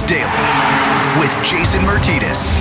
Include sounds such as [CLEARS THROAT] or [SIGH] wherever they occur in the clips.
Daily with Jason Martinez.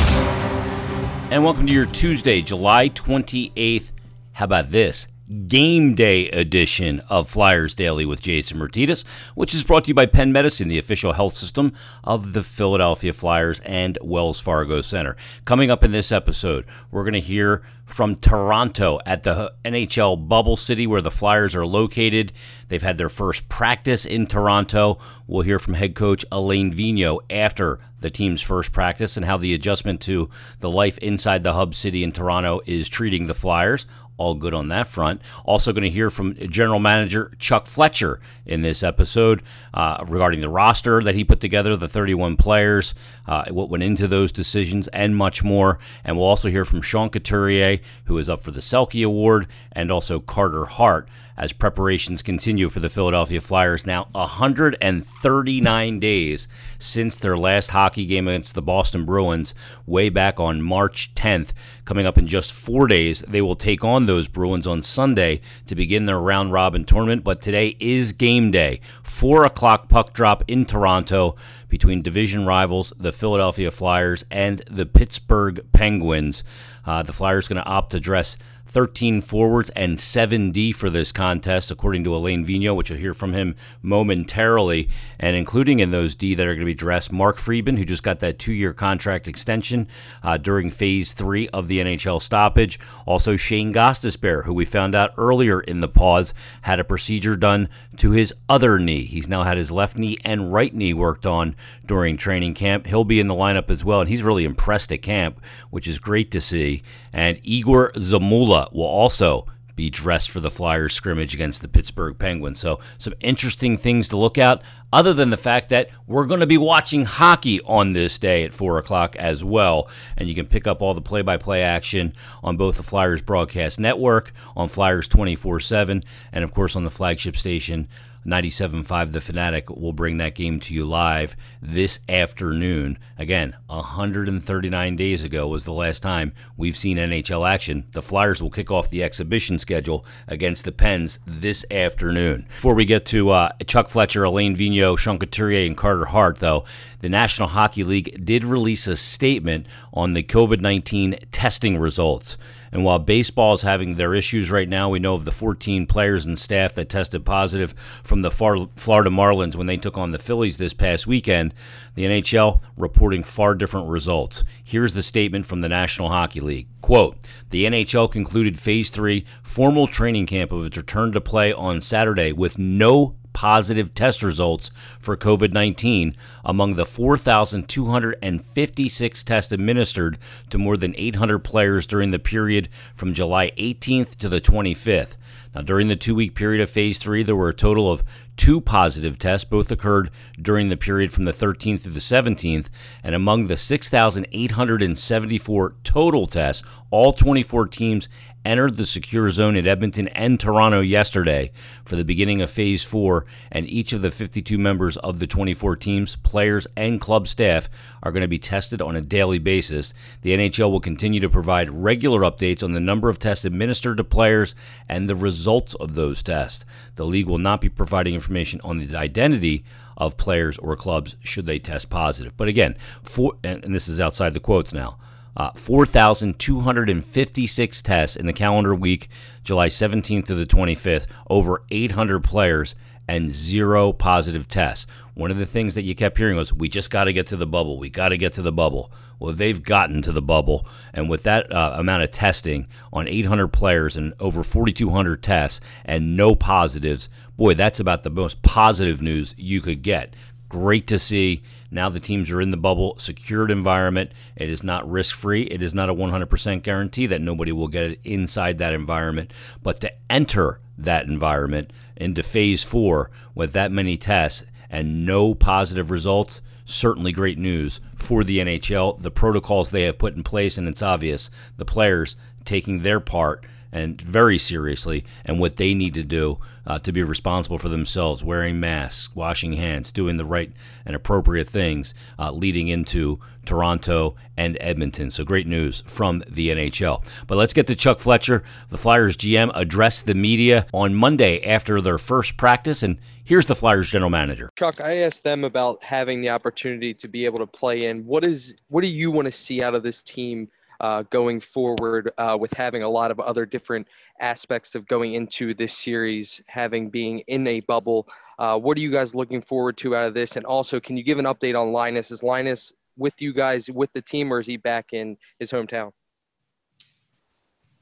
And welcome to your Tuesday, July 28th. How about this? Game day edition of Flyers Daily with Jason Martinez, which is brought to you by Penn Medicine, the official health system of the Philadelphia Flyers and Wells Fargo Center. Coming up in this episode, we're going to hear from Toronto at the NHL Bubble City where the Flyers are located. They've had their first practice in Toronto. We'll hear from head coach Alain Vigneault after the team's first practice and how the adjustment to the life inside the hub city in Toronto is treating the Flyers all good on that front. Also, going to hear from General Manager Chuck Fletcher in this episode uh, regarding the roster that he put together, the 31 players, uh, what went into those decisions, and much more. And we'll also hear from Sean Couturier, who is up for the Selke Award, and also Carter Hart as preparations continue for the Philadelphia Flyers. Now, 139 days since their last hockey game against the Boston Bruins, way back on March 10th. Coming up in just four days, they will take on those Bruins on Sunday to begin their round robin tournament. But today is game day. Four o'clock puck drop in Toronto between division rivals, the Philadelphia Flyers and the Pittsburgh Penguins. Uh, the Flyers going to opt to dress 13 forwards and 7D for this contest, according to Alain Vigneault, which you'll hear from him momentarily. And including in those D that are going to be dressed, Mark Friedman, who just got that two year contract extension uh, during phase three of the NHL stoppage. Also, Shane Gostisbehere, who we found out earlier in the pause, had a procedure done to his other knee. He's now had his left knee and right knee worked on during training camp. He'll be in the lineup as well, and he's really impressed at camp, which is great to see. And Igor Zamula will also be dressed for the Flyers scrimmage against the Pittsburgh Penguins. So, some interesting things to look at, other than the fact that we're going to be watching hockey on this day at 4 o'clock as well. And you can pick up all the play by play action on both the Flyers Broadcast Network, on Flyers 24 7, and of course on the flagship station 97.5 The Fanatic will bring that game to you live this afternoon. Again, 139 days ago was the last time we've seen NHL action. The Flyers will kick off the exhibition schedule against the Pens this afternoon. Before we get to uh, Chuck Fletcher, Alain Vigneault, Sean Couturier, and Carter Hart, though, the National Hockey League did release a statement on the COVID 19 testing results. And while baseball is having their issues right now, we know of the 14 players and staff that tested positive from the Florida Marlins when they took on the Phillies this past weekend. The NHL reporting far different results. Here's the statement from the National Hockey League. Quote, the NHL concluded phase three formal training camp of its return to play on Saturday with no positive test results for COVID 19 among the 4,256 tests administered to more than 800 players during the period from July 18th to the 25th. Now, during the two week period of phase three, there were a total of two positive tests. Both occurred during the period from the 13th to the 17th. And among the 6,874 total tests, all 24 teams entered the secure zone at Edmonton and Toronto yesterday for the beginning of Phase 4, and each of the 52 members of the 24 teams, players, and club staff are going to be tested on a daily basis. The NHL will continue to provide regular updates on the number of tests administered to players and the results of those tests. The league will not be providing information on the identity of players or clubs should they test positive. But again, for, and this is outside the quotes now. Uh, 4,256 tests in the calendar week, July 17th to the 25th, over 800 players, and zero positive tests. One of the things that you kept hearing was, we just got to get to the bubble. We got to get to the bubble. Well, they've gotten to the bubble. And with that uh, amount of testing on 800 players and over 4,200 tests and no positives, boy, that's about the most positive news you could get. Great to see. Now the teams are in the bubble, secured environment. It is not risk free. It is not a 100% guarantee that nobody will get it inside that environment. But to enter that environment into phase four with that many tests and no positive results, certainly great news for the NHL. The protocols they have put in place, and it's obvious the players taking their part and very seriously, and what they need to do uh, to be responsible for themselves, wearing masks, washing hands, doing the right and appropriate things, uh, leading into Toronto and Edmonton. So great news from the NHL. But let's get to Chuck Fletcher. The Flyers GM addressed the media on Monday after their first practice, and here's the Flyers general manager. Chuck, I asked them about having the opportunity to be able to play in. What is what do you want to see out of this team? Uh, going forward uh, with having a lot of other different aspects of going into this series, having being in a bubble. Uh, what are you guys looking forward to out of this? And also, can you give an update on Linus? Is Linus with you guys with the team, or is he back in his hometown?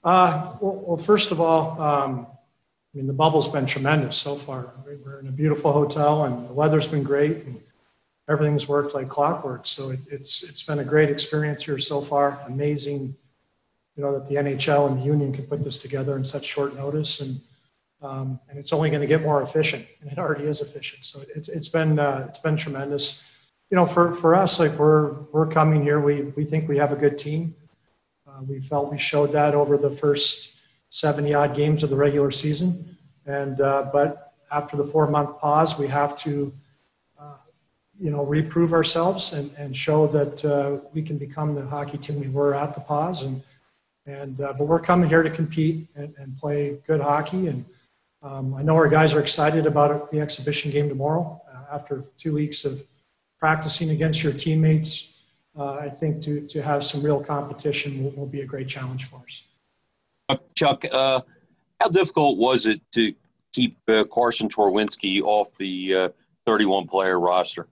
Uh, well, well, first of all, um, I mean the bubble's been tremendous so far. We're in a beautiful hotel, and the weather's been great. And, everything's worked like clockwork. So it, it's it's been a great experience here so far. Amazing, you know, that the NHL and the union can put this together in such short notice, and um, and it's only going to get more efficient, and it already is efficient. So it's it's been uh, it's been tremendous. You know, for for us, like we're we're coming here. We we think we have a good team. Uh, we felt we showed that over the first 70 odd games of the regular season, and uh, but after the four month pause, we have to you know, reprove ourselves and, and show that uh, we can become the hockey team we were at the pause. And, and uh, but we're coming here to compete and, and play good hockey. And um, I know our guys are excited about the exhibition game tomorrow. Uh, after two weeks of practicing against your teammates, uh, I think to, to have some real competition will, will be a great challenge for us. Chuck, uh, how difficult was it to keep uh, Carsen Twarynski off the 31 player roster?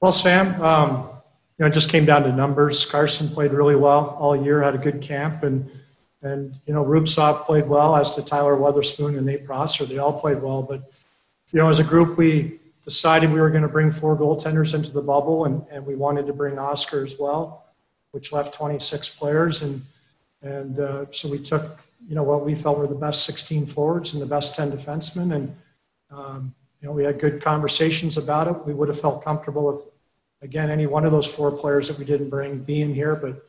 Well, Sam, um, you know, it just came down to numbers. Carsen played really well all year, had a good camp, and and you know, Rubtsov played well, as did Tyler Wotherspoon and Nate Prosser. They all played well, but you know, as a group, we decided we were going to bring four goaltenders into the bubble, and, and we wanted to bring Oskar as well, which left 26 players, and and uh, so we took you know what we felt were the best 16 forwards and the best 10 defensemen, and um, you know, we had good conversations about it. We would have felt comfortable with, again, any one of those four players that we didn't bring being here. But,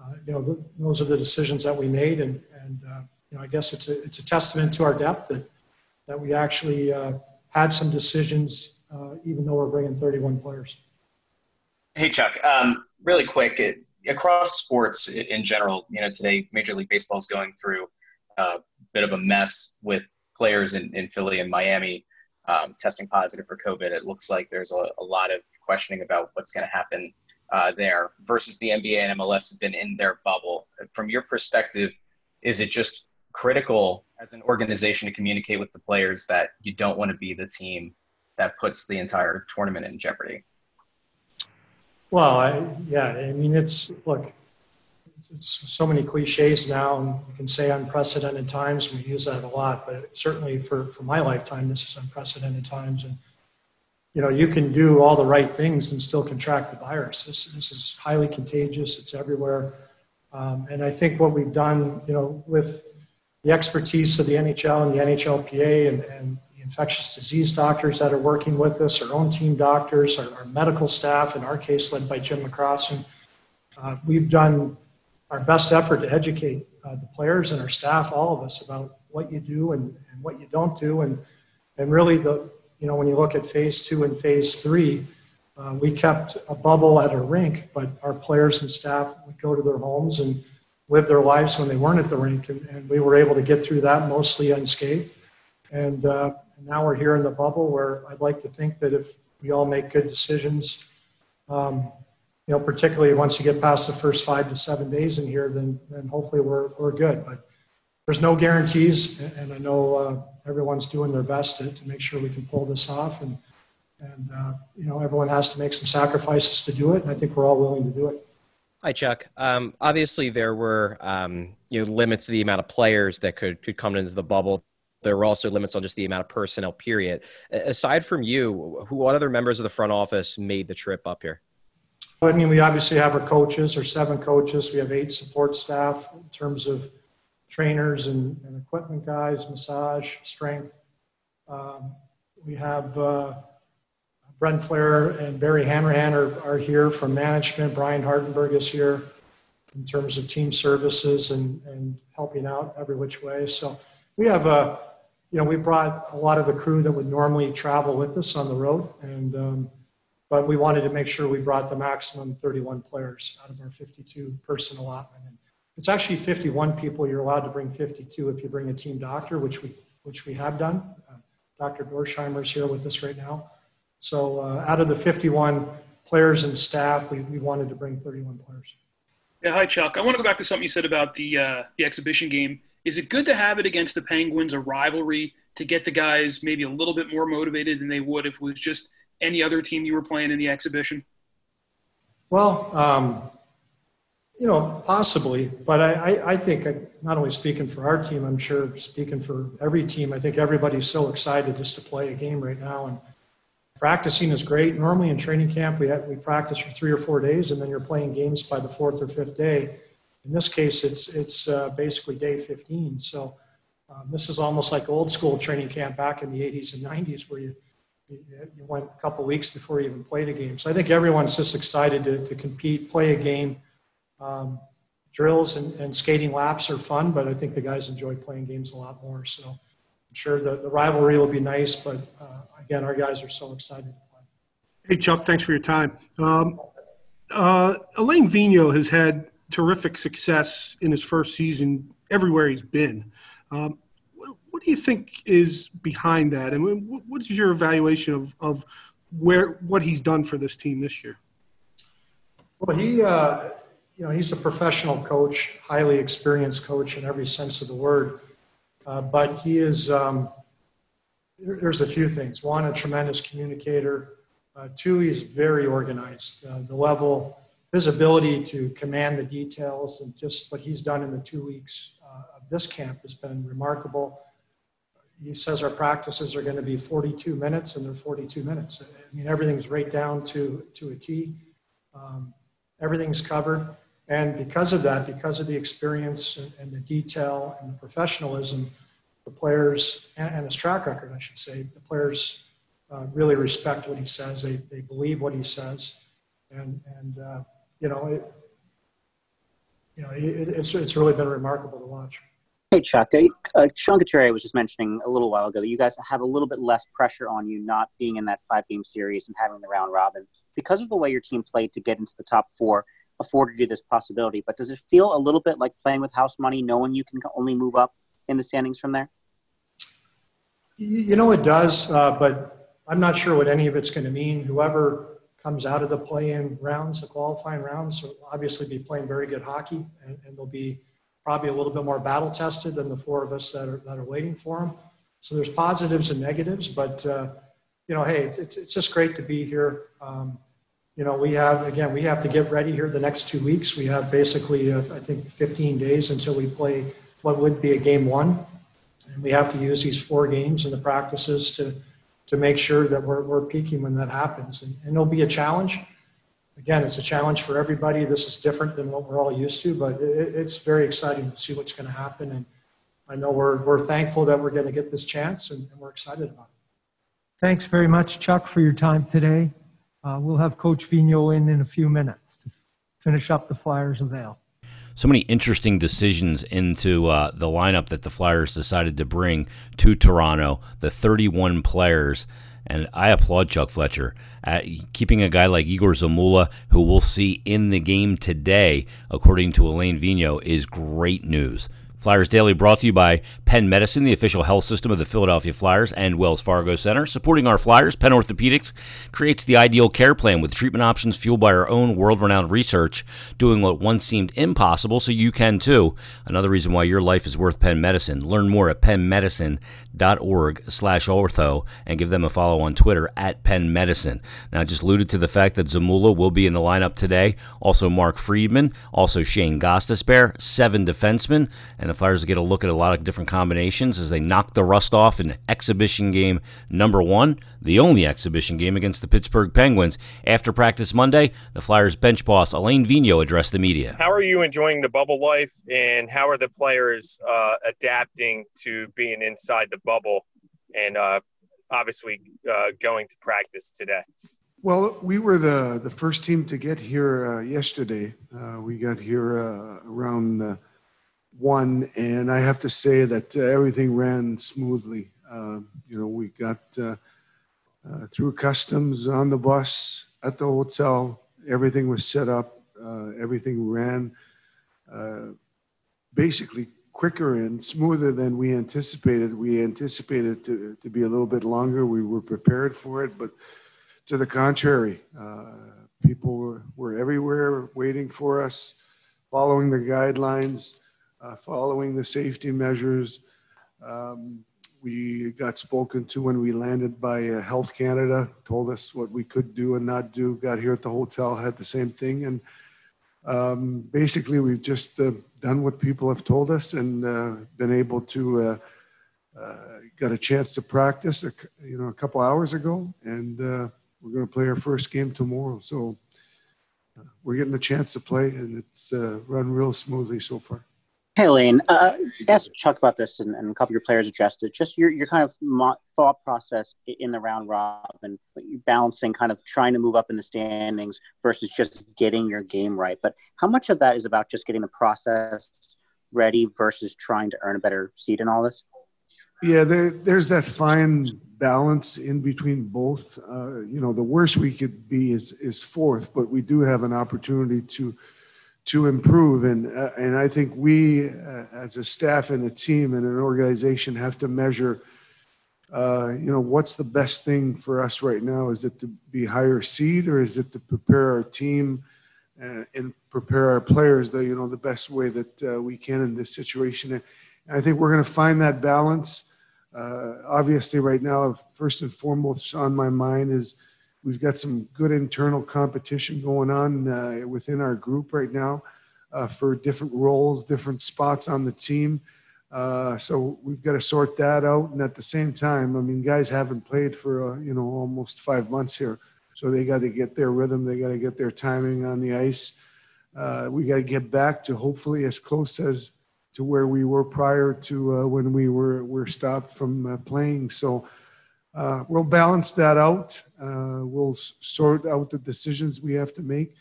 uh, you know, those are the decisions that we made. And, and uh, you know, I guess it's a, it's a testament to our depth that, that we actually uh, had some decisions, uh, even though we're bringing 31 players. Hey, Chuck, um, really quick, it, across sports in general, you know, today Major League Baseball is going through a bit of a mess with players in, in Philly and Miami um, testing positive for COVID. It looks like there's a, a lot of questioning about what's going to happen uh, there versus the NBA and MLS have been in their bubble. From your perspective, is it just critical as an organization to communicate with the players that you don't want to be the team that puts the entire tournament in jeopardy? Well, I, yeah, I mean, it's look, it's so many cliches now, and you can say unprecedented times. and We use that a lot, but certainly for, for my lifetime, this is unprecedented times. And you know, you can do all the right things and still contract the virus. This, this is highly contagious. It's everywhere. Um, and I think what we've done, you know, with the expertise of the NHL and the NHLPA and, and the infectious disease doctors that are working with us, our own team doctors, our, our medical staff, in our case led by Jim McCrossin, uh, we've done our best effort to educate uh, the players and our staff, all of us, about what you do and, and what you don't do. And, and really, the, you know, when you look at phase two and phase three, uh, we kept a bubble at a rink, but our players and staff would go to their homes and live their lives when they weren't at the rink. And, and we were able to get through that mostly unscathed. And, uh, now we're here in the bubble where I'd like to think that if we all make good decisions, um, you know, particularly once you get past the first five to seven days in here, then, then hopefully we're, we're good. But there's no guarantees, and I know uh, everyone's doing their best to, to make sure we can pull this off. And, and uh, you know, everyone has to make some sacrifices to do it, and I think we're all willing to do it. Hi, Chuck. Um, obviously, there were um, you know limits to the amount of players that could could come into the bubble. There were also limits on just the amount of personnel. Period. Aside from you, who what other members of the front office made the trip up here? I mean, we obviously have our coaches, our seven coaches. We have eight support staff in terms of trainers and, and equipment guys, massage, strength. Um, we have uh, Brent Flahr and Barry Hanrahan are, are here from management. Brian Hardenberg is here in terms of team services and, and helping out every which way. So we have a, you know, we brought a lot of the crew that would normally travel with us on the road, and um, but we wanted to make sure we brought the maximum 31 players out of our 52 person allotment. And it's actually 51 people. You're allowed to bring 52 if you bring a team doctor, which we which we have done. Uh, Dr. Dorshimer is here with us right now. So uh, out of the 51 players and staff, we, we wanted to bring 31 players. Yeah, hi Chuck. I want to go back to something you said about the uh, the exhibition game. Is it good to have it against the Penguins, a rivalry, to get the guys maybe a little bit more motivated than they would if it was just any other team you were playing in the exhibition? Well, um, you know, possibly, but I, I, I think I, not only speaking for our team, I'm sure speaking for every team, I think everybody's so excited just to play a game right now. And practicing is great. Normally in training camp, we have, we practice for three or four days, and then you're playing games by the fourth or fifth day. In this case, it's it's uh, basically day 15. So um, this is almost like old school training camp back in the 80s and 90s, where you you went a couple weeks before you even played a game. So I think everyone's just excited to, to compete, play a game. Um, drills and, and skating laps are fun, but I think the guys enjoy playing games a lot more. So I'm sure the, the rivalry will be nice, but uh, again, our guys are so excited to play. Hey, Chuck, thanks for your time. Um, uh, Alain Vigneault has had terrific success in his first season everywhere he's been. Um, what, do you think is behind that? And what's your evaluation of, of where what he's done for this team this year? Well, he, uh, you know, he's a professional coach, highly experienced coach in every sense of the word. Uh, but he is um, there's a few things. One, a tremendous communicator. Uh, two, he's very organized. Uh, the level, his ability to command the details, and just what he's done in the two weeks uh, of this camp has been remarkable. He says our practices are going to be 42 minutes, and they're 42 minutes. I mean, everything's right down to, to a T. Um, everything's covered. And because of that, because of the experience and, the detail and the professionalism, the players and, and his track record, I should say, the players uh, really respect what he says. They, they believe what he says, and and uh, you know it, you know it, it's it's really been remarkable to watch. Hey Chuck, uh, Sean Couturier was just mentioning a little while ago that you guys have a little bit less pressure on you not being in that five game series and having the round robin because of the way your team played to get into the top four afforded you this possibility. But does it feel a little bit like playing with house money, knowing you can only move up in the standings from there? You know, it does, uh, but I'm not sure what any of it's going to mean. Whoever comes out of the play-in rounds, the qualifying rounds, will obviously be playing very good hockey, and, and they'll be probably a little bit more battle tested than the four of us that are that are waiting for them. So there's positives and negatives, but uh, you know, hey, it's, it's just great to be here. Um, you know, we have again, we have to get ready here the next two weeks. We have basically, uh, I think, 15 days until we play what would be a game one and we have to use these four games and the practices to, to make sure that we're, we're peaking when that happens. And, and it'll be a challenge. Again, it's a challenge for everybody. This is different than what we're all used to, but it, it's very exciting to see what's going to happen. And I know we're, we're thankful that we're going to get this chance and, and we're excited about it. Thanks very much, Chuck, for your time today. Uh, we'll have Coach Vigneault in in a few minutes to finish up the Flyers avail so many interesting decisions into uh, the lineup that the Flyers decided to bring to Toronto. The 31 players, and I applaud Chuck Fletcher at keeping a guy like Igor Zamula, who we'll see in the game today, according to Alain Vigneault, is great news. Flyers Daily brought to you by Penn Medicine, the official health system of the Philadelphia Flyers and Wells Fargo Center. Supporting our Flyers, Penn Orthopedics creates the ideal care plan with treatment options fueled by our own world renowned research, doing what once seemed impossible so you can too. Another reason why your life is worth Penn Medicine. Learn more at pennmedicine.org slash ortho and give them a follow on Twitter at Penn Medicine. Now, I just alluded to the fact that Zamula will be in the lineup today. Also, Mark Friedman, also Shane Gostisbehere, seven defensemen, and the Flyers get a look at a lot of different combinations as they knock the rust off in exhibition game number one, the only exhibition game against the Pittsburgh Penguins. After practice Monday, the Flyers bench boss Alain Vigneault addressed the media. How are you enjoying the bubble life, and how are the players uh, adapting to being inside the bubble and uh, obviously uh, going to practice today? Well, we were the, the first team to get here uh, yesterday. Uh, we got here uh, around uh, one, and I have to say that uh, everything ran smoothly. Uh, you know, we got through customs on the bus at the hotel. Everything was set up. everything ran basically quicker and smoother than we anticipated. We anticipated to, to be a little bit longer. We were prepared for it, but to the contrary, uh, people were, were everywhere waiting for us, following the guidelines, uh, following the safety measures. Um, we got spoken to when we landed by uh, Health Canada, told us what we could do and not do. Got here at the hotel, had the same thing. And um, basically, we've just uh, done what people have told us and uh, been able to uh, uh got a chance to practice, a, you know, a couple hours ago, and uh, we're going to play our first game tomorrow. So we're getting a chance to play, and it's run real smoothly so far. Hey, Lane. uh, ask Chuck about this, and, and, a couple of your players addressed it. Just your, your kind of thought process in the round robin, balancing kind of trying to move up in the standings versus just getting your game right. But how much of that is about just getting the process ready versus trying to earn a better seat in all this? Yeah, there, there's that fine balance in between both. Uh, you know, the worst we could be is is fourth, but we do have an opportunity to to improve. And, uh, and I think we, uh, as a staff and a team and an organization, have to measure, uh, you know, what's the best thing for us right now? Is it to be higher seed or is it to prepare our team uh, and prepare our players the, you know, the best way that uh, we can in this situation? And I think we're going to find that balance. Uh, obviously, right now, first and foremost on my mind is – We've got some good internal competition going on uh, within our group right now uh, for different roles, different spots on the team. Uh, so we've got to sort that out. And at the same time, I mean, guys haven't played for, uh, you know, almost five months here. So they got to get their rhythm. They got to get their timing on the ice. Uh, we got to get back to hopefully as close as to where we were prior to uh, when we were, were stopped from playing. So uh, we'll balance that out. Uh, we'll sort out the decisions we have to make,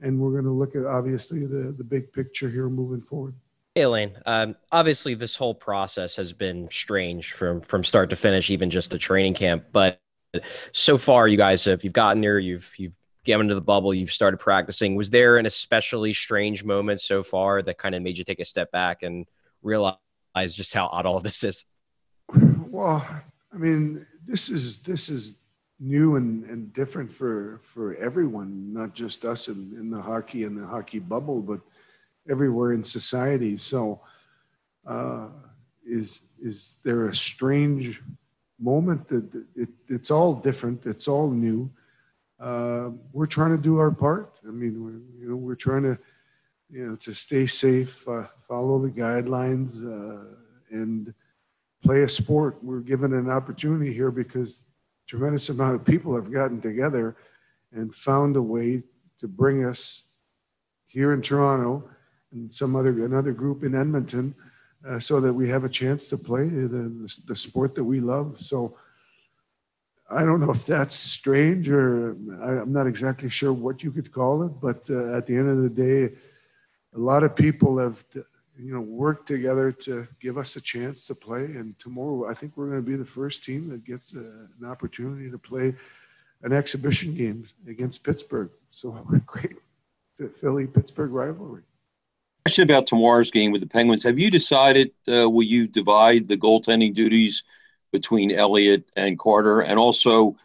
and we're going to look at obviously the the big picture here moving forward. Hey, Alain. Um, obviously, this whole process has been strange from from start to finish, even just the training camp. But so far, you guys have you've gotten there, you've you've gotten into the bubble, you've started practicing. Was there an especially strange moment so far that kind of made you take a step back and realize just how odd all of this is? Well, I mean, this is this is new and, and different for for everyone, not just us in, in the hockey and the hockey bubble, but everywhere in society. So, uh, is is there a strange moment that it, it's all different? It's all new. Uh, we're trying to do our part. I mean, we're, you know, we're trying to, you know, to stay safe, uh, follow the guidelines, uh, and play a sport. We're given an opportunity here because tremendous amount of people have gotten together and found a way to bring us here in Toronto and some other another group in Edmonton, uh, so that we have a chance to play the, the, the sport that we love. So I don't know if that's strange or I, am not exactly sure what you could call it, but uh, at the end of the day, a lot of people have you know, work together to give us a chance to play. And tomorrow, I think we're going to be the first team that gets a, an opportunity to play an exhibition game against Pittsburgh. So a [LAUGHS] great Philly Pittsburgh rivalry. Question about tomorrow's game with the Penguins. Have you decided uh, will you divide the goaltending duties between Elliott and Carter, and also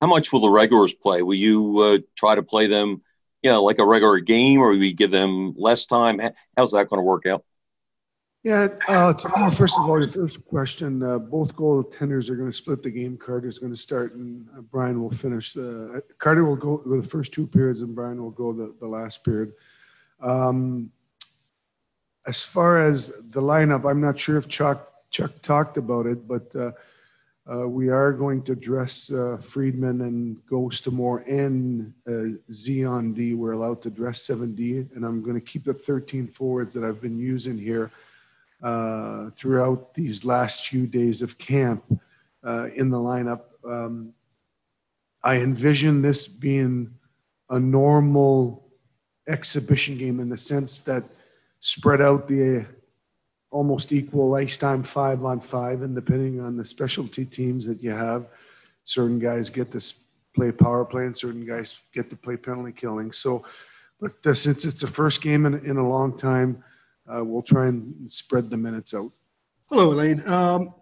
how much will the regulars play? Will you uh, try to play them? You know, like a regular game, or will you give them less time? How's that going to work out? Yeah, uh, tomorrow, first of all, your first question, uh, both goaltenders are going to split the game. Carter's going to start and uh, Brian will finish. The, Carter will go the first two periods and Brian will go the, the last period. Um, as far as the lineup, I'm not sure if Chuck, Chuck talked about it, but uh, uh, we are going to dress uh, Friedman and Ghost more and Z on D. We're allowed to dress 7D, and I'm going to keep the 13 forwards that I've been using here – uh, throughout these last few days of camp uh, in the lineup. Um, I envision this being a normal exhibition game in the sense that spread out the almost equal ice time five on five, and depending on the specialty teams that you have, certain guys get to play power play and certain guys get to play penalty killing. So, but uh, since it's the first game in, in a long time, uh, we'll try and spread the minutes out. Hello, Alain. Um,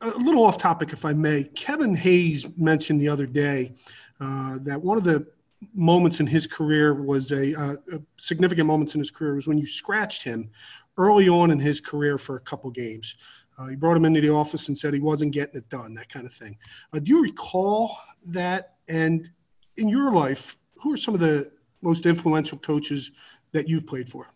a little off topic, if I may. Kevin Hayes mentioned the other day uh, that one of the moments in his career was a, uh, a, significant moments in his career was when you scratched him early on in his career for a couple games. Uh, you brought him into the office and said he wasn't getting it done, that kind of thing. Uh, do you recall that? And in your life, who are some of the most influential coaches that you've played for?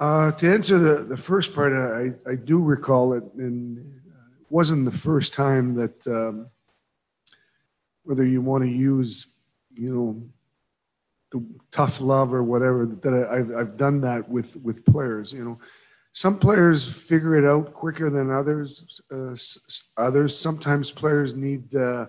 Uh, to answer the, the first part, I, I do recall it, and it wasn't the first time that um, whether you want to use, you know, the tough love or whatever that I, have I've done that with with players. You know, some players figure it out quicker than others. Uh, others sometimes players need. Uh,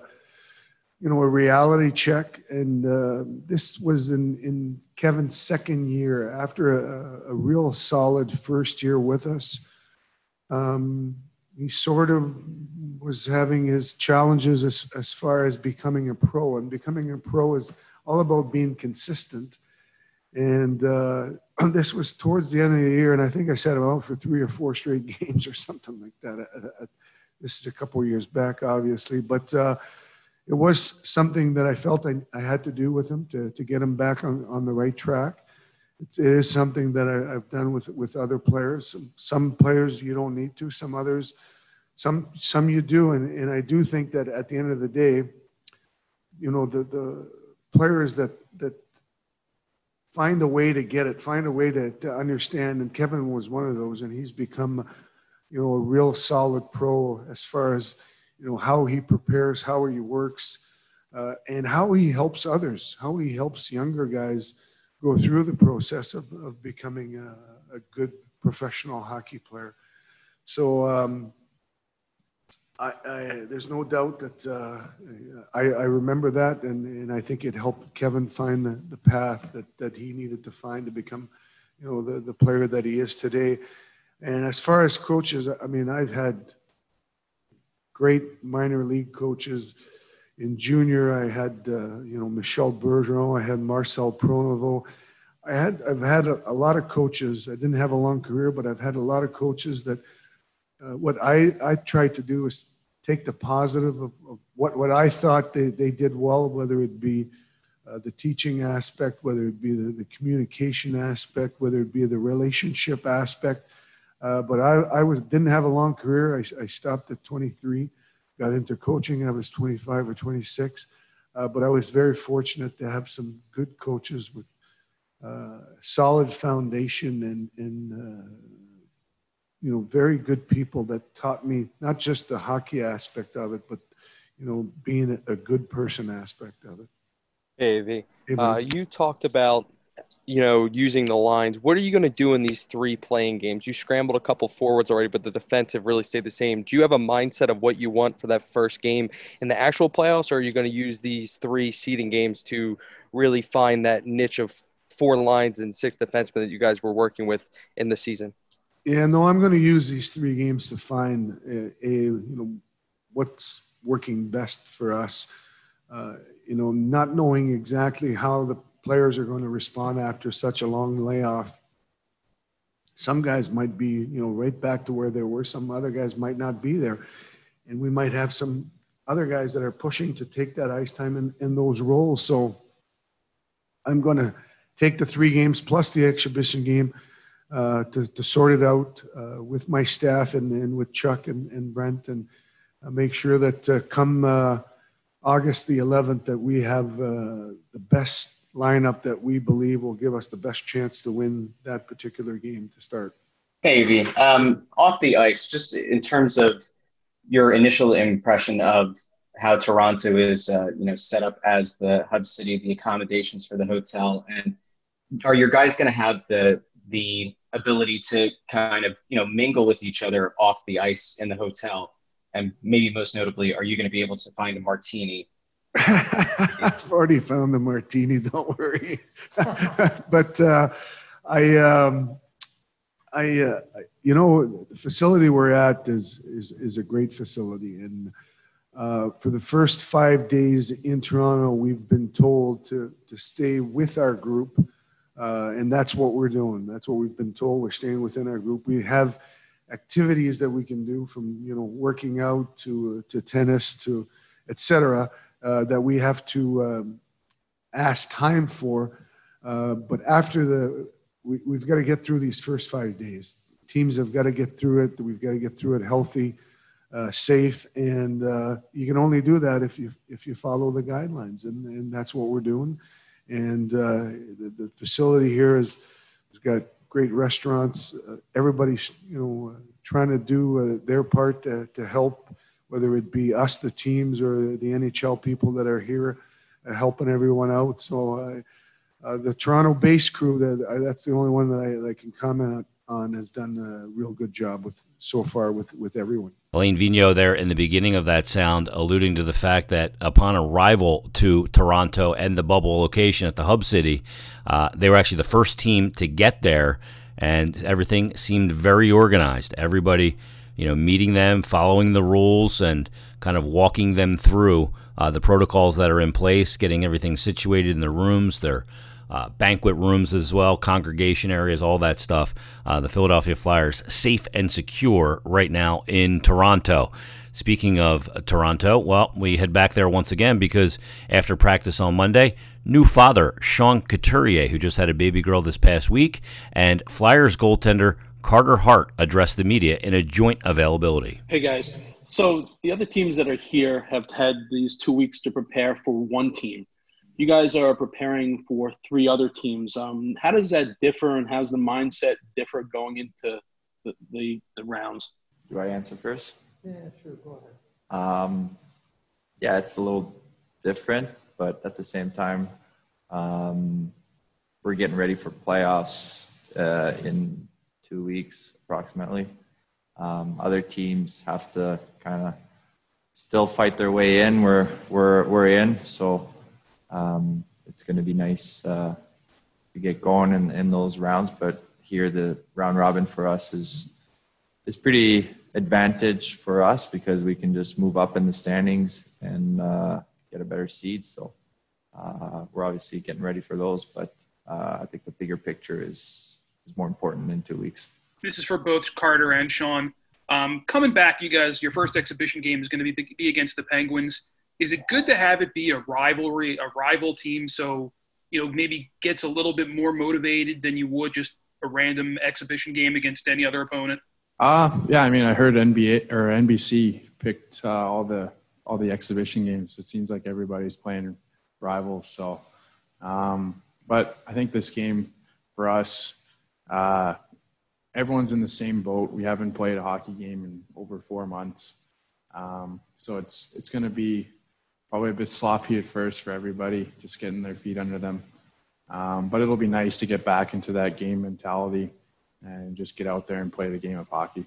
you know, a reality check. And uh, this was in, in Kevin's second year after a, a real solid first year with us. Um, he sort of was having his challenges as, as far as becoming a pro. And becoming a pro is all about being consistent. And uh, [CLEARS THROAT] this was towards the end of the year. And I think I sat him out for three or four straight [LAUGHS] games or something like that. Uh, uh, this is a couple years back, obviously. But, uh, it was something that I felt I, I had to do with him to, to get him back on, on the right track. It's, it is something that I, have done with, with other players. Some, some players you don't need to, some others, some, some you do. And, and I do think that at the end of the day, you know, the, the players that, that find a way to get it, find a way to, to understand. And Kevin was one of those, and he's become, you know, a real solid pro as far as – you know how he prepares, how he works, uh, and how he helps others, how he helps younger guys go through the process of, of becoming a, a good professional hockey player. So um, I, I, there's no doubt that uh, I, I, remember that, and, and I think it helped Kevin find the, the path that, that he needed to find to become, you know, the, the player that he is today. And as far as coaches, I mean, I've had great minor league coaches. In junior, I had uh, you know Michel Bergeron, I had Marcel Pronovost. I had I've had a, a, lot of coaches. I didn't have a long career, but I've had a lot of coaches that uh, what I I tried to do is take the positive of, of, what what I thought they, they did well, whether it be uh, the teaching aspect, whether it be the, the communication aspect, whether it be the relationship aspect uh, but I, I was didn't have a long career. I, I, stopped at 23, got into coaching. I was 25 or 26, uh, but I was very fortunate to have some good coaches with uh, solid foundation and, and uh, you know very good people that taught me not just the hockey aspect of it, but you know being a, a good person aspect of it. Hey, v, uh, you talked about you know, using the lines. What are you going to do in these three playing games? You scrambled a couple forwards already, but the defensive really stayed the same. Do you have a mindset of what you want for that first game in the actual playoffs, or are you going to use these three seeding games to really find that niche of four lines and six defensemen that you guys were working with in the season? Yeah, no, I'm going to use these three games to find a, a you know what's working best for us. Uh, you know, not knowing exactly how the players are going to respond after such a long layoff. Some guys might be, you know, right back to where they were. Some other guys might not be there. And we might have some other guys that are pushing to take that ice time in, in those roles. So I'm going to take the three games plus the exhibition game uh, to, to sort it out uh, with my staff and, and with Chuck and, and Brent and uh, make sure that uh, come uh, August the 11th that we have uh, the best lineup that we believe will give us the best chance to win that particular game to start. Hey, V. Um, off the ice, just in terms of your initial impression of how Toronto is, uh, you know, set up as the hub city, the accommodations for the hotel, and are your guys going to have the the ability to kind of you know mingle with each other off the ice in the hotel? And maybe most notably, are you going to be able to find a martini? [LAUGHS] I've already found the martini. Don't worry. [LAUGHS] but uh, I, um, I, uh, you know, the facility we're at is is is a great facility, and uh, for the first five days in Toronto, we've been told to to stay with our group, uh, and that's what we're doing. That's what we've been told. We're staying within our group. We have activities that we can do from you know working out to to tennis to etc. Uh, that we have to um, ask time for. Uh, but after the we, we've got to get through these first five days. Teams have got to get through it. We've got to get through it healthy, uh, safe, and uh, you can only do that if you if you follow the guidelines, and, and that's what we're doing. And uh, the, the facility here is has got great restaurants. Everybody's you know trying to do their part to, to help, whether it be us, the teams, or the NHL people that are here uh, helping everyone out. So uh, the Toronto-based crew, that uh, that's the only one that I, that I can comment on, has done a real good job with so far with with everyone. Alain Vigneault there in the beginning of that sound, alluding to the fact that upon arrival to Toronto and the bubble location at the hub city, uh, they were actually the first team to get there, and everything seemed very organized. Everybody, you know, meeting them, following the rules, and kind of walking them through uh, the protocols that are in place, getting everything situated in the rooms, their uh, banquet rooms as well, congregation areas, all that stuff. Uh, the Philadelphia Flyers safe and secure right now in Toronto. Speaking of Toronto, well, we head back there once again because after practice on Monday, new father Sean Couturier, who just had a baby girl this past week, and Flyers goaltender Carter Hart addressed the media in a joint availability. Hey guys, so the other teams that are here have had these two weeks to prepare for one team you guys are preparing for three other teams. Um, how does that differ, and how's the mindset differ going into the, the, the rounds? Do I answer first? Yeah, sure. Go ahead. Um, yeah, it's a little different, but at the same time, um, we're getting ready for playoffs uh, in two weeks approximately. Um, other teams have to kind of still fight their way in. We're we're we're in, so um, it's going to be nice uh, to get going in, in those rounds. But here, the round robin for us is is pretty advantage for us because we can just move up in the standings and uh, get a better seed. So uh, we're obviously getting ready for those, but uh, I think the bigger picture is is more important in two weeks. This is for both Carter and Sean. Um, coming back, you guys, your first exhibition game is going to be, be against the Penguins is it good to have it be a rivalry, a rival team, so you know maybe gets a little bit more motivated than you would just a random exhibition game against any other opponent? Uh yeah, I mean, I heard NBA or NBC picked uh, all the all the exhibition games. It seems like everybody's playing rivals. So, um, but I think this game for us, uh, everyone's in the same boat. We haven't played a hockey game in over four months, um, so it's it's going to be probably a bit sloppy at first for everybody, just getting their feet under them. Um, but it'll be nice to get back into that game mentality and just get out there and play the game of hockey.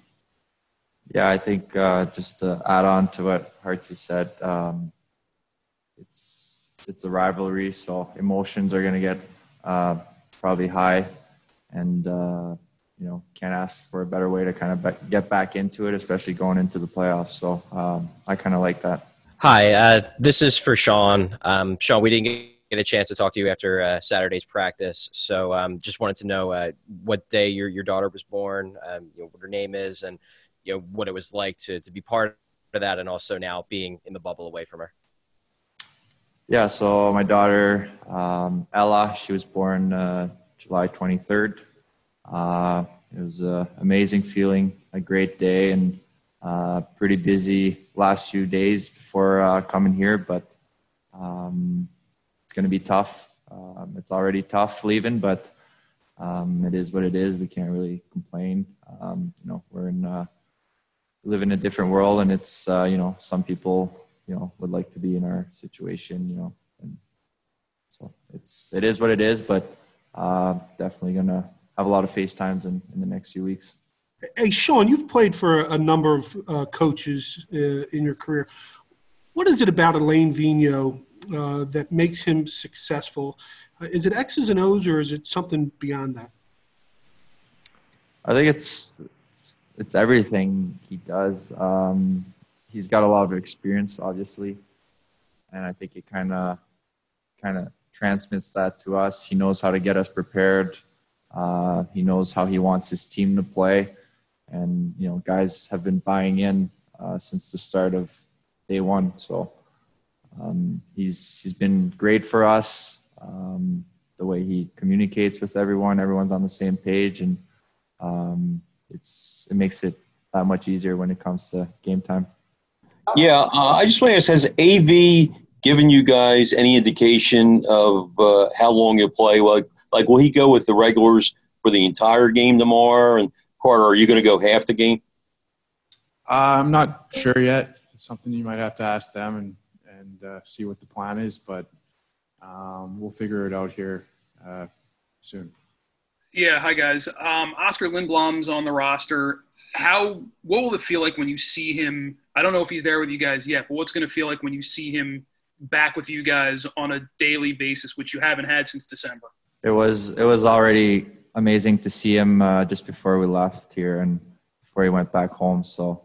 Yeah, I think uh, just to add on to what Hartsey said, um, it's it's a rivalry, so emotions are going to get uh, probably high, and uh, you know can't ask for a better way to kind of be- get back into it, especially going into the playoffs. So um, I kind of like that. Hi, uh, this is for Sean. Um, Sean, we didn't get a chance to talk to you after uh, Saturday's practice, so um, just wanted to know uh, what day your your daughter was born, um, you know, what her name is, and you know what it was like to to be part of that, and also now being in the bubble away from her. Yeah, so my daughter um, Ella, she was born uh, July 23rd. Uh, it was an amazing feeling, a great day, and uh, pretty busy last few days before uh, coming here, but um, it's going to be tough. Um, it's already tough leaving, but um, it is what it is. We can't really complain. Um, you know, we're in uh, live in a different world, and it's uh, you know some people you know would like to be in our situation. You know, and so it's it is what it is. But uh, definitely gonna have a lot of FaceTimes in, in the next few weeks. Hey, Sean, you've played for a number of uh, coaches uh, in your career. What is it about Alain Vigneault uh, that makes him successful? Uh, is it X's and O's, or is it something beyond that? I think it's it's everything he does. Um, he's got a lot of experience, obviously, and I think it kind of kind of transmits that to us. He knows how to get us prepared. Uh, he knows how he wants his team to play, and you know, guys have been buying in uh, since the start of day one. So um, he's he's been great for us. Um, the way he communicates with everyone, everyone's on the same page, and um, it's it makes it that much easier when it comes to game time. Yeah, uh, I just want to ask: Has AV given you guys any indication of uh, how long you'll play? Like, like will he go with the regulars for the entire game tomorrow? And Carter, are you going to go half the game? Uh, I'm not sure yet. It's something you might have to ask them and and uh, see what the plan is, but um, we'll figure it out here uh, soon. Yeah, hi guys. Um, Oskar Lindblom's on the roster. How what will it feel like when you see him? I don't know if he's there with you guys yet, but what's going to feel like when you see him back with you guys on a daily basis, which you haven't had since December? It was it was already amazing to see him uh, just before we left here and before he went back home. So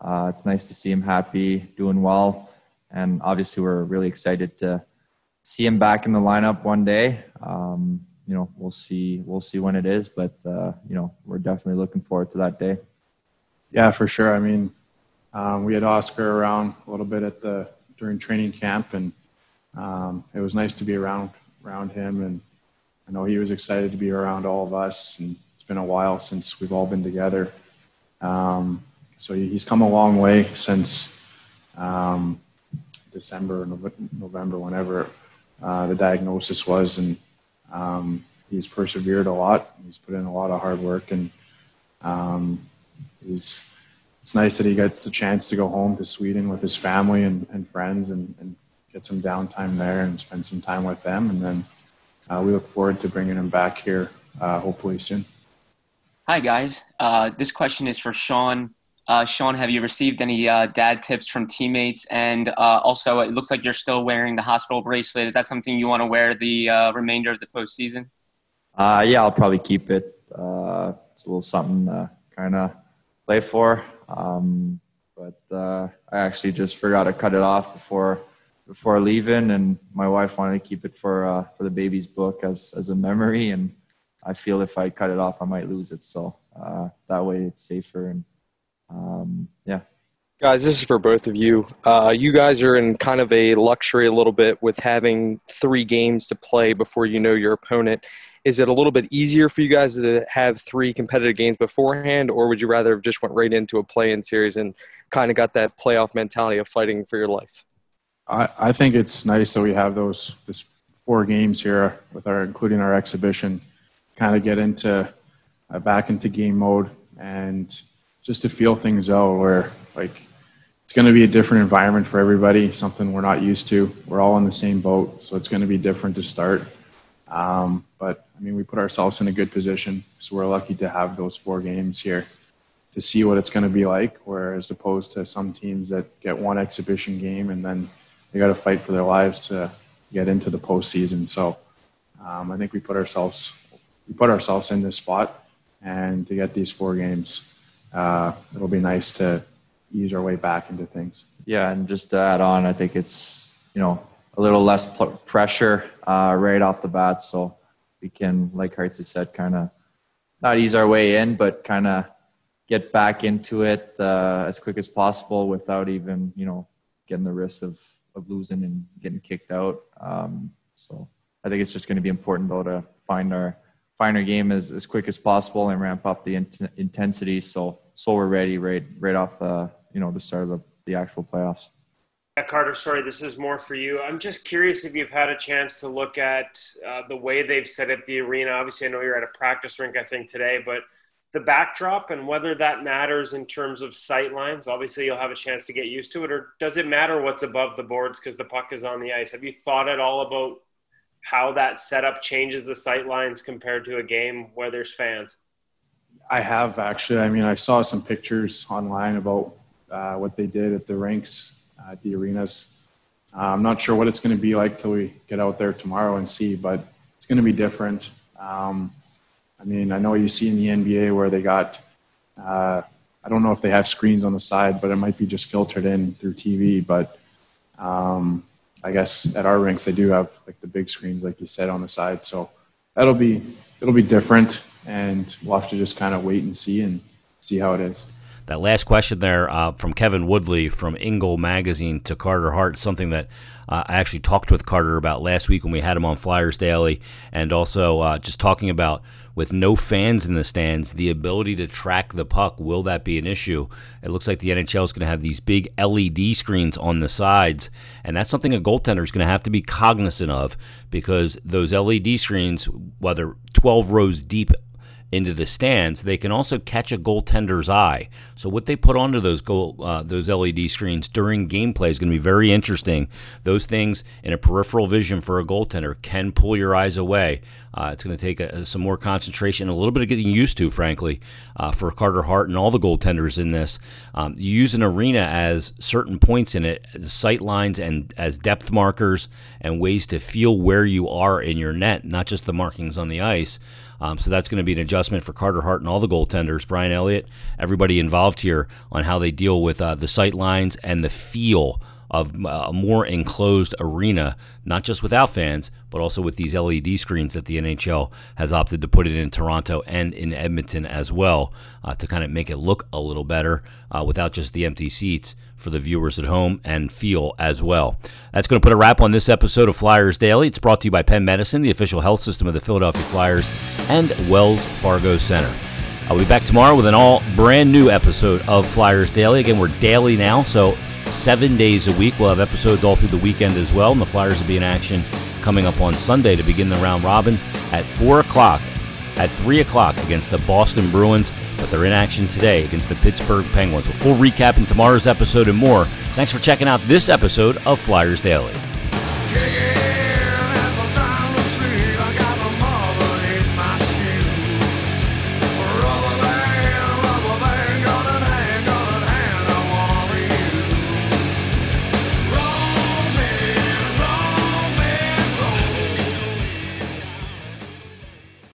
uh, it's nice to see him happy, doing well, and obviously we're really excited to see him back in the lineup one day. Um, you know, we'll see we'll see when it is, but uh, you know, we're definitely looking forward to that day. Yeah, for sure. I mean, um, we had Oskar around a little bit at the during training camp, and um, it was nice to be around around him. And I know he was excited to be around all of us. And it's been a while since we've all been together. Um, so he's come a long way since um, December, November, whenever uh, the diagnosis was, and um, he's persevered a lot. He's put in a lot of hard work, and um, he's it's nice that he gets the chance to go home to Sweden with his family and, and friends and, and get some downtime there and spend some time with them. And then uh, we look forward to bringing him back here uh, hopefully soon. Hi, guys. Uh, this question is for Sean. Uh, Sean, have you received any uh, dad tips from teammates? And uh, also, it looks like you're still wearing the hospital bracelet. Is that something you want to wear the remainder of the postseason? yeah, I'll probably keep it. it's a little something to kind of play for. Um, but uh, I actually just forgot to cut it off before before leaving, and my wife wanted to keep it for uh, for the baby's book as as a memory. And I feel if I cut it off, I might lose it. So uh, that way, it's safer. And um, yeah. Guys, this is for both of you. Uh, you guys are in kind of a luxury a little bit with having three games to play before you know your opponent. Is it a little bit easier for you guys to have three competitive games beforehand, or would you rather have just went right into a play-in series and kind of got that playoff mentality of fighting for your life? I, I think it's nice that we have those this four games here with our including our exhibition, kind of get into uh, back into game mode and just to feel things out where like it's going to be a different environment for everybody, something we're not used to. We're all in the same boat, so it's going to be different to start. Um, but I mean, we put ourselves in a good position, so we're lucky to have those four games here to see what it's going to be like. Whereas opposed to some teams that get one exhibition game and then they got to fight for their lives to get into the postseason. So um, I think we put ourselves we put ourselves in this spot, and to get these four games, uh, it'll be nice to ease our way back into things. Yeah, and just to add on, I think it's you know a little less pl- pressure uh, right off the bat, so we can, like Hartz has said, kind of not ease our way in, but kind of get back into it uh, as quick as possible without even, you know, getting the risk of, of losing and getting kicked out. Um, so I think it's just going to be important though to find our find our game as, as quick as possible and ramp up the int- intensity so so we're ready right right off uh, you know the start of the, the actual playoffs. Carter, sorry, this is more for you. I'm just curious if you've had a chance to look at uh, the way they've set up the arena. Obviously, I know you're at a practice rink, I think, today, but the backdrop and whether that matters in terms of sight lines. Obviously, you'll have a chance to get used to it, or does it matter what's above the boards because the puck is on the ice? Have you thought at all about how that setup changes the sight lines compared to a game where there's fans? I have actually. I mean, I saw some pictures online about uh, what they did at the rinks, uh, the arenas. Uh, I'm not sure what it's going to be like till we get out there tomorrow and see, but it's going to be different. Um, I mean, I know you see in the NBA where they got, uh, I don't know if they have screens on the side, but it might be just filtered in through TV. But um, I guess at our rinks they do have like the big screens, like you said, on the side. So that'll be it'll be different, and we'll have to just kind of wait and see and see how it is. That last question there uh, from Kevin Woodley from InGoal Magazine to Carter Hart, something that uh, I actually talked with Carter about last week when we had him on Flyers Daily, and also uh, just talking about with no fans in the stands, the ability to track the puck, will that be an issue? It looks like the NHL is going to have these big LED screens on the sides, and that's something a goaltender is going to have to be cognizant of because those LED screens, whether 12 rows deep into the stands, they can also catch a goaltender's eye. So what they put onto those goal, uh, those LED screens during gameplay is going to be very interesting. Those things in a peripheral vision for a goaltender can pull your eyes away. Uh, it's going to take a, some more concentration, a little bit of getting used to, frankly, uh, for Carter Hart and all the goaltenders in this. Um, you use an arena as certain points in it, sight lines, and as depth markers and ways to feel where you are in your net, not just the markings on the ice. Um, so that's going to be an adjustment for Carter Hart and all the goaltenders, Brian Elliott, everybody involved here on how they deal with uh, the sight lines and the feel of uh, a more enclosed arena, not just without fans, but also with these LED screens that the NHL has opted to put it in Toronto and in Edmonton as well uh, to kind of make it look a little better uh, without just the empty seats for the viewers at home and feel as well. That's going to put a wrap on this episode of Flyers Daily. It's brought to you by Penn Medicine, the official health system of the Philadelphia Flyers, and Wells Fargo Center. I'll be back tomorrow with an all brand new episode of Flyers Daily. Again, we're daily now, so seven days a week. We'll have episodes all through the weekend as well, and the Flyers will be in action coming up on Sunday to begin the round robin at 4 o'clock, at 3 o'clock against the Boston Bruins but they're in action today against the Pittsburgh Penguins. A full recap in tomorrow's episode and more. Thanks for checking out this episode of Flyers Daily.